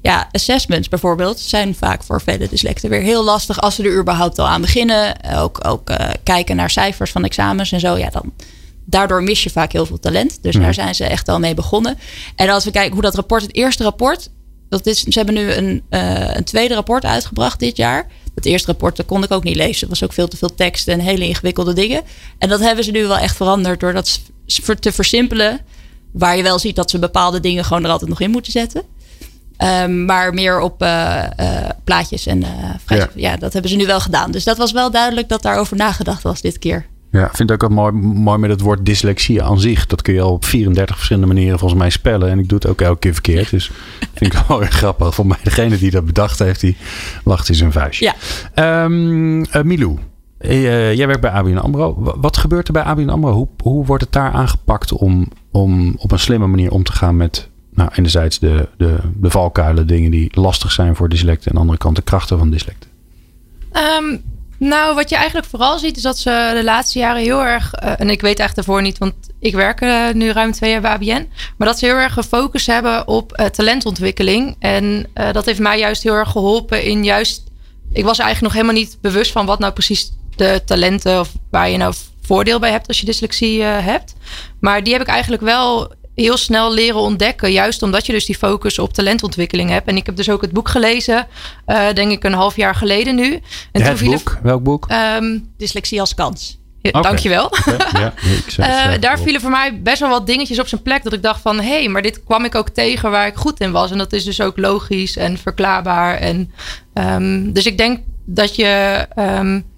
Ja, assessments bijvoorbeeld zijn vaak voor vele dyslecten weer heel lastig als ze er überhaupt al aan beginnen. Ook, ook uh, kijken naar cijfers van examens en zo. Ja, dan, daardoor mis je vaak heel veel talent. Dus Mhm. daar zijn ze echt al mee begonnen. En als we kijken hoe dat rapport, het eerste rapport, dat is, ze hebben nu een, uh, een tweede rapport uitgebracht dit jaar. Het eerste rapport dat kon ik ook niet lezen. Er was ook veel te veel tekst en hele ingewikkelde dingen. En dat hebben ze nu wel echt veranderd door dat te versimpelen. Waar je wel ziet dat ze bepaalde dingen gewoon er altijd nog in moeten zetten. Um, maar meer op uh, uh, plaatjes en vrij, ja. ja, dat hebben ze nu wel gedaan. Dus dat was wel duidelijk dat daarover nagedacht was dit keer. Ja, ik vind het ook wel mooi, mooi met het woord dyslexie aan zich. Dat kun je al op 34 verschillende manieren volgens mij spellen. En ik doe het ook elke keer verkeerd. Dus vind ik wel erg grappig. Voor mij, degene die dat bedacht heeft, die lacht in zijn vuistje. Ja. Um, uh, Milou, uh, jij werkt bij ABN AMRO. Wat gebeurt er bij ABN AMRO? Hoe, hoe wordt het daar aangepakt om, om op een slimme manier om te gaan met... Nou, enerzijds de, de, de valkuilen, dingen die lastig zijn voor dyslecten. En aan de andere kant de krachten van dyslecten. Um, Nou, wat je eigenlijk vooral ziet is dat ze de laatste jaren heel erg, uh, en ik weet echt ervoor niet, want ik werk uh, nu ruim twee jaar bij ABN, maar dat ze heel erg gefocust hebben op uh, talentontwikkeling. En dat heeft mij juist heel erg geholpen in juist, ik was eigenlijk nog helemaal niet bewust van wat nou precies de talenten of waar je nou voordeel bij hebt als je dyslexie hebt. Maar die heb ik eigenlijk wel heel snel leren ontdekken. Juist omdat je dus die focus op talentontwikkeling hebt. En ik heb dus ook het boek gelezen, uh, denk ik een half jaar geleden nu. En ja, toen boek? Welk boek? Um, Dyslexie als kans. Ja, okay. Dankjewel. Ja, ja, uh, daar vielen voor mij best wel wat dingetjes op zijn plek. Dat ik dacht van, hé, hey, maar dit kwam ik ook tegen waar ik goed in was. En dat is dus ook logisch en verklaarbaar. En, um, dus ik denk dat je... Um,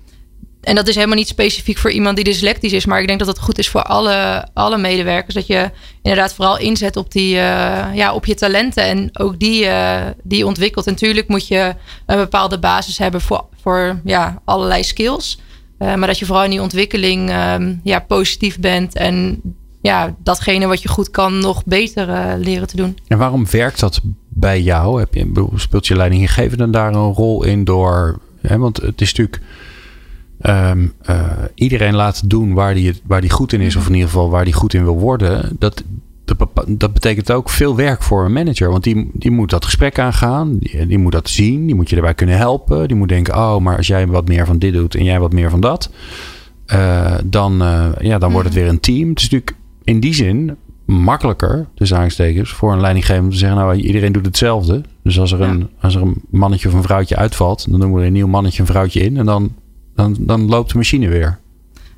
en dat is helemaal niet specifiek voor iemand die dyslectisch is. Maar ik denk dat het goed is voor alle, alle medewerkers. Dat je inderdaad vooral inzet op, die, uh, ja, op je talenten. En ook die, uh, die ontwikkelt. En natuurlijk moet je een bepaalde basis hebben voor, voor ja, allerlei skills. Uh, maar dat je vooral in die ontwikkeling um, ja, positief bent. En ja, datgene wat je goed kan nog beter leren te doen. En waarom werkt dat bij jou? Heb je, speelt je leidinggevende daar een rol in door... Hè, want het is natuurlijk um, uh, iedereen laten doen waar die, waar die goed in is, of in ieder geval waar die goed in wil worden, dat, dat, dat betekent ook veel werk voor een manager. Want die, die moet dat gesprek aangaan, die, die moet dat zien, die moet je erbij kunnen helpen. Die moet denken: oh, maar als jij wat meer van dit doet en jij wat meer van dat, uh, dan, uh, ja, dan wordt het weer een team. Het is natuurlijk in die zin makkelijker, de aanstekens, voor een leidinggevende te zeggen: Nou, iedereen doet hetzelfde. Dus als er, een, als er een mannetje of een vrouwtje uitvalt, dan doen we er een nieuw mannetje, een vrouwtje in. En dan dan, dan loopt de machine weer.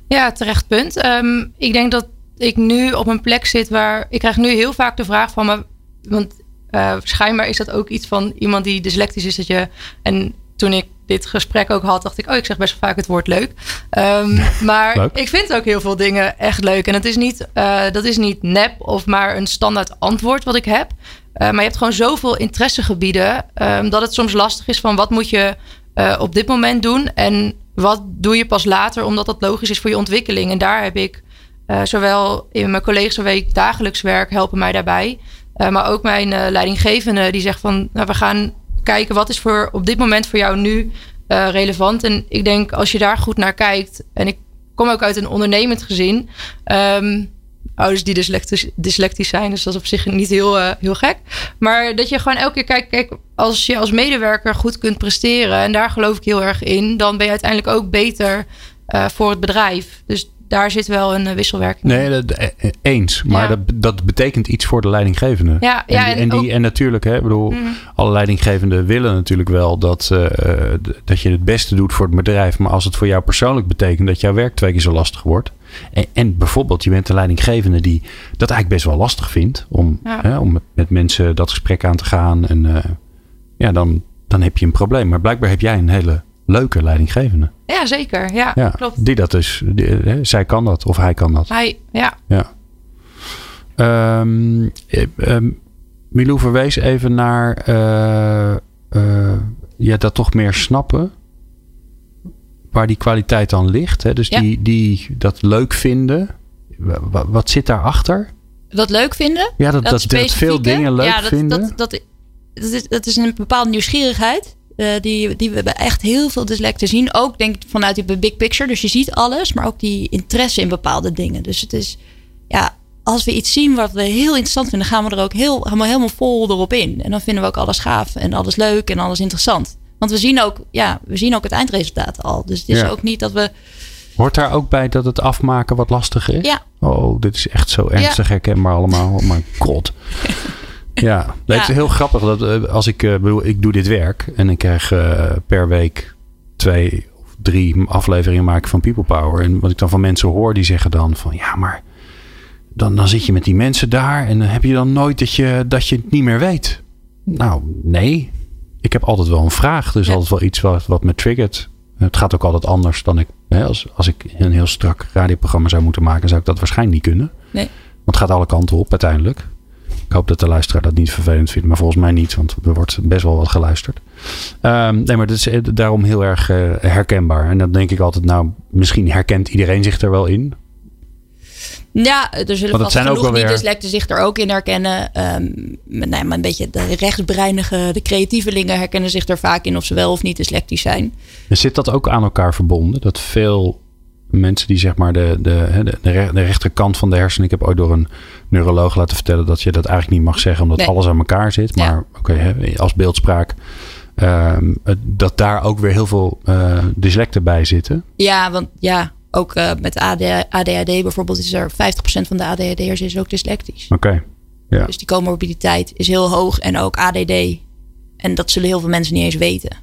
Ja, terecht punt. Um, ik denk dat ik nu op een plek zit waar. Ik krijg nu heel vaak de vraag van me. Want uh, schijnbaar is dat ook iets van iemand die dyslectisch is. Dat je, en toen ik dit gesprek ook had, dacht ik, oh, ik zeg best wel vaak het woord leuk. Um, maar ik vind ook heel veel dingen echt leuk. En het is niet, uh, dat is niet nep of maar een standaard antwoord wat ik heb. Uh, maar je hebt gewoon zoveel interessegebieden um, dat het soms lastig is van wat moet je uh, op dit moment doen en wat doe je pas later, omdat dat logisch is voor je ontwikkeling. En daar heb ik uh, zowel in mijn collega's ik dagelijks werk, helpen mij daarbij. Uh, maar ook mijn uh, leidinggevende die zegt van nou, we gaan kijken wat is voor op dit moment voor jou nu relevant. En ik denk als je daar goed naar kijkt, en ik kom ook uit een ondernemend gezin. Um, ouders die dyslectisch, zijn. Dus dat is op zich niet heel, uh, heel gek. Maar dat je gewoon elke keer kijkt, kijk, als je als medewerker goed kunt presteren, en daar geloof ik heel erg in, dan ben je uiteindelijk ook beter uh, voor het bedrijf. Dus daar zit wel een wisselwerking nee, dat, eh, eens. Maar ja. dat, dat betekent iets voor de leidinggevende. Ja, en, ja, en, en, die, ook, en natuurlijk, hè, bedoel, mm. alle leidinggevenden willen natuurlijk wel dat, uh, dat je het beste doet voor het bedrijf. Maar als het voor jou persoonlijk betekent dat jouw werk twee keer zo lastig wordt. En, en bijvoorbeeld, je bent de leidinggevende die dat eigenlijk best wel lastig vindt. Om, ja. hè, om met, met, mensen dat gesprek aan te gaan. En uh, ja, dan, dan heb je een probleem. Maar blijkbaar heb jij een hele leuke leidinggevende. Ja, zeker. Ja, ja klopt. Die dat dus. Die, hè, zij kan dat of hij kan dat. Hij, ja. Ja. Um, um, Milou verwees even naar uh, uh, ja, dat toch meer snappen waar die kwaliteit dan ligt. Hè? Dus ja. die, die dat leuk vinden. Wat, wat zit daarachter? Dat leuk vinden? Ja, dat, dat, dat, veel dingen leuk ja, dat, vinden. Dat, dat, dat, is, dat is een bepaalde nieuwsgierigheid. Uh, die, die we bij echt heel veel dyslecten zien. Ook denk ik vanuit die big picture. Dus je ziet alles, maar ook die interesse in bepaalde dingen. Dus het is, ja, als we iets zien wat we heel interessant vinden, gaan we er ook heel, helemaal, helemaal vol erop in. En dan vinden we ook alles gaaf en alles leuk en alles interessant. Want we zien ook, ja, we zien ook het eindresultaat al. Dus het is ja. ook niet dat we. Hoort daar ook bij dat het afmaken wat lastiger is? Ja. Oh, dit is echt zo ernstig ja. herkenbaar allemaal. Oh mijn god. ja, het is heel grappig dat als ik bedoel, ik doe dit werk en ik krijg uh, per week twee of drie afleveringen maken van People Power. En wat ik dan van mensen hoor, die zeggen dan van ja, maar dan, dan zit je met die mensen daar en dan heb je dan nooit dat je, dat je het niet meer weet. Nou, nee ik heb altijd wel een vraag. Dus ja. altijd wel iets wat, wat me triggert. Het gaat ook altijd anders dan ik. Hè, als, als ik een heel strak radioprogramma zou moeten maken, zou ik dat waarschijnlijk niet kunnen. Nee. Want het gaat alle kanten op uiteindelijk. Ik hoop dat de luisteraar dat niet vervelend vindt, maar volgens mij niet, want er wordt best wel wat geluisterd. Um, nee, maar dat is daarom heel erg uh, herkenbaar. En dan denk ik altijd, nou, misschien herkent iedereen zich er wel in. Ja, er zullen vast ook genoeg wel weer- niet-dyslecten zich er ook in herkennen. Ehm, nou ja, maar een beetje de rechtsbreinige, de creatievelingen herkennen zich er vaak in of ze wel of niet dyslectisch zijn. En zit dat ook aan elkaar verbonden? Dat veel mensen die zeg maar de, de, de, de re- de rechterkant van de hersenen... Ik heb ooit door een neuroloog laten vertellen dat je dat eigenlijk niet mag zeggen... omdat Nee. alles aan elkaar zit. Maar oké, als beeldspraak... ehm, dat daar ook weer heel veel eh, dyslecten bij zitten. Ja, want ja, ook eh, met AD, ADHD bijvoorbeeld is er 50% van de ADHD'ers is ook dyslectisch. Oké, ja. Dus die comorbiditeit is heel hoog en ook ADD. En dat zullen heel veel mensen niet eens weten.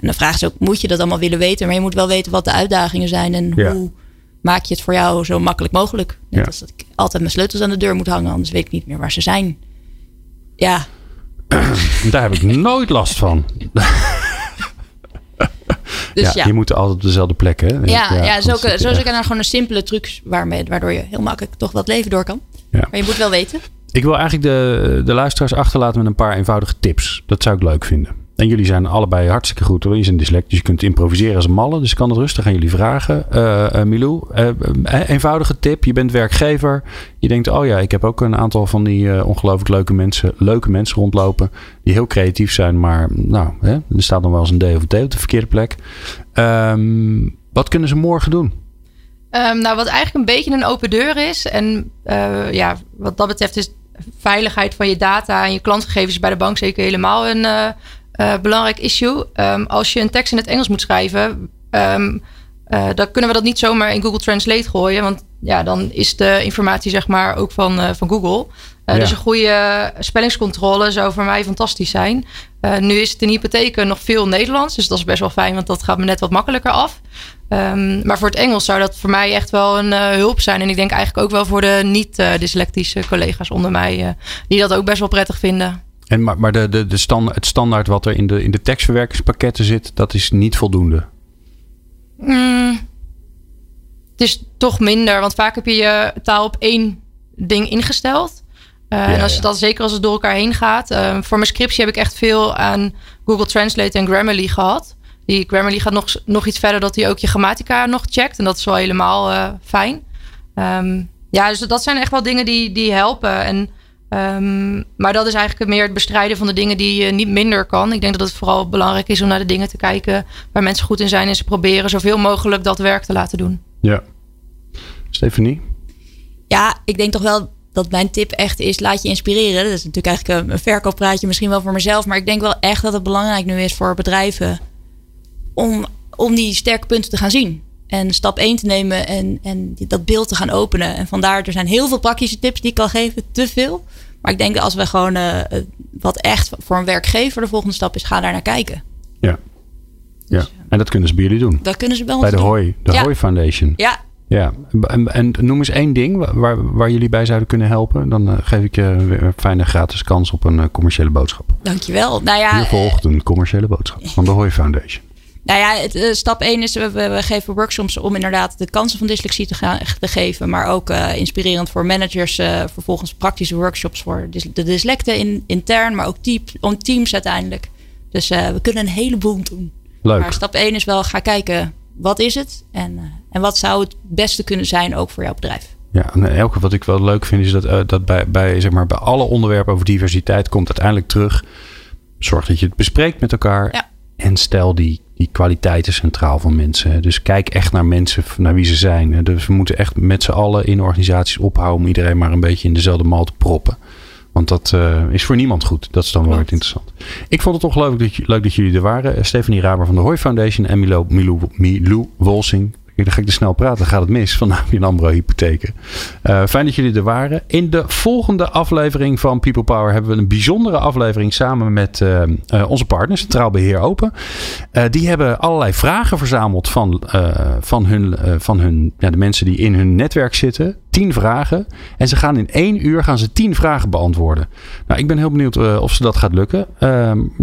En dan vragen ze ook, moet je dat allemaal willen weten? Maar je moet wel weten wat de uitdagingen zijn en Ja. hoe maak je het voor jou zo makkelijk mogelijk. Net Ja. als dat ik altijd mijn sleutels aan de deur moet hangen, anders weet ik niet meer waar ze zijn. Ja, Daar heb ik nooit last van. dus ja, ja. Je moet altijd op dezelfde plek, hè? Ja, ja, zo, je zo er gewoon een simpele trucs waarmee, waardoor je heel makkelijk toch wat leven door kan. Ja. Maar je moet wel weten. Ik wil eigenlijk de, de luisteraars achterlaten met een paar eenvoudige tips. Dat zou ik leuk vinden. En jullie zijn allebei hartstikke goed hoor. Je bent dyslect, dus je kunt improviseren als een malle. Dus ik kan het rustig aan jullie vragen. Eh eh, Milou, eh, eenvoudige tip. Je bent werkgever. Je denkt, oh ja, ik heb ook een aantal van die ongelooflijk leuke mensen, leuke mensen rondlopen. Die heel creatief zijn, maar nou, hè, er staat nog wel eens een D of een op de verkeerde plek. Ehm, wat kunnen ze morgen doen? Ehm, nou, wat eigenlijk een beetje een open deur is. En ja, wat dat betreft is veiligheid van je data en je klantgegevens bij de bank zeker helemaal een eh, belangrijk issue. Ehm, als je een tekst in het Engels moet schrijven, ehm, eh, dan kunnen we dat niet zomaar in Google Translate gooien. Want ja, dan is de informatie zeg maar ook van, eh, van Google. Ja. Dus een goede spellingscontrole zou voor mij fantastisch zijn. Nu is het in hypotheken nog veel Nederlands. Dus dat is best wel fijn, want dat gaat me net wat makkelijker af. Ehm, maar voor het Engels zou dat voor mij echt wel een hulp zijn. En ik denk eigenlijk ook wel voor de niet-dyslectische collega's onder mij, die dat ook best wel prettig vinden. En, maar maar de, de, de stand, het standaard wat er in de, in de tekstverwerkingspakketten zit, dat is niet voldoende. Mm, het is toch minder, want vaak heb je je taal op één ding ingesteld. Uh, en als je dat zeker als het door elkaar heen gaat. Uh, voor mijn scriptie heb ik echt veel aan Google Translate en Grammarly gehad. Die Grammarly gaat nog, nog iets verder dat hij ook je grammatica nog checkt. En dat is wel helemaal uh, fijn. Um, ja, dus dat zijn echt wel dingen die, die helpen. En, um, maar dat is eigenlijk meer het bestrijden van de dingen die je niet minder kan. Ik denk dat het vooral belangrijk is om naar de dingen te kijken waar mensen goed in zijn. En ze proberen zoveel mogelijk dat werk te laten doen. Ja. Stephanie? Ja, ik denk toch wel dat mijn tip echt is, laat je inspireren. Dat is natuurlijk eigenlijk een verkooppraatje misschien wel voor mezelf. Maar ik denk wel echt dat het belangrijk nu is voor bedrijven om, om die sterke punten te gaan zien. En stap 1 te nemen en, en dat beeld te gaan openen. En vandaar, er zijn heel veel praktische tips die ik kan geven. Te veel. Maar ik denk dat als we gewoon uh, wat echt voor een werkgever de volgende stap is, ga daar naar kijken. Ja. Ja, en dat kunnen ze bij jullie doen. Dat kunnen ze bij ons Bij de doen. Hooi, de Ja. Hooi Foundation. Ja, Ja, en, en noem eens één ding waar, waar jullie bij zouden kunnen helpen. Dan uh, geef ik je weer een fijne gratis kans op een uh, commerciële boodschap. dankjewel. Nou ja, Hier volgt een commerciële boodschap van de Hooi Foundation. Nou ja, het, uh, stap 1 is, we, we, geven workshops om inderdaad de kansen van dyslexie te, gaan, te geven. Maar ook uh, inspirerend voor managers. Uh, vervolgens praktische workshops voor de dyslecten in, intern, maar ook team, om teams uiteindelijk. Dus we kunnen een heleboel doen. Leuk. Maar stap 1 is wel, ga kijken, wat is het? En, en wat zou het beste kunnen zijn ook voor jouw bedrijf? Ja, en elke wat ik wel leuk vind is dat, dat bij, bij, zeg maar, bij alle onderwerpen over diversiteit komt uiteindelijk terug. Zorg dat je het bespreekt met elkaar. Ja. En stel die, die kwaliteiten centraal van mensen. Dus kijk echt naar mensen, naar wie ze zijn. Dus we moeten echt met z'n allen in organisaties ophouden om iedereen maar een beetje in dezelfde mal te proppen. Want dat uh, is voor niemand goed. Dat is dan wel het interessant. Ik vond het ongelooflijk dat je, leuk dat jullie er waren. Uh, Stephanie Raber van de Hooi Foundation en Milo, Milou, Milou Wolsing. Dan ga ik te snel praten, gaat het mis. Van ABN AMRO Hypotheken. Uh, fijn dat jullie er waren. In de volgende aflevering van People Power hebben we een bijzondere aflevering samen met uh, uh, onze partners, Centraal Beheer Open. Die hebben allerlei vragen verzameld van, van, hun, van hun, ja, de mensen die in hun netwerk zitten. Tien vragen. En ze gaan in één uur gaan ze tien vragen beantwoorden. Nou, ik ben heel benieuwd of ze dat gaat lukken.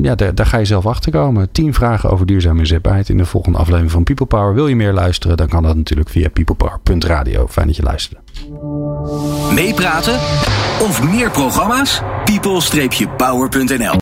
ja, daar, ga je zelf achter komen. Tien vragen over duurzame inzetbaarheid in de volgende aflevering van People Power. Wil je meer luisteren? Dan kan dat natuurlijk via peoplepower.radio. Fijn dat je luisterde. Meepraten of meer programma's? people-power.nl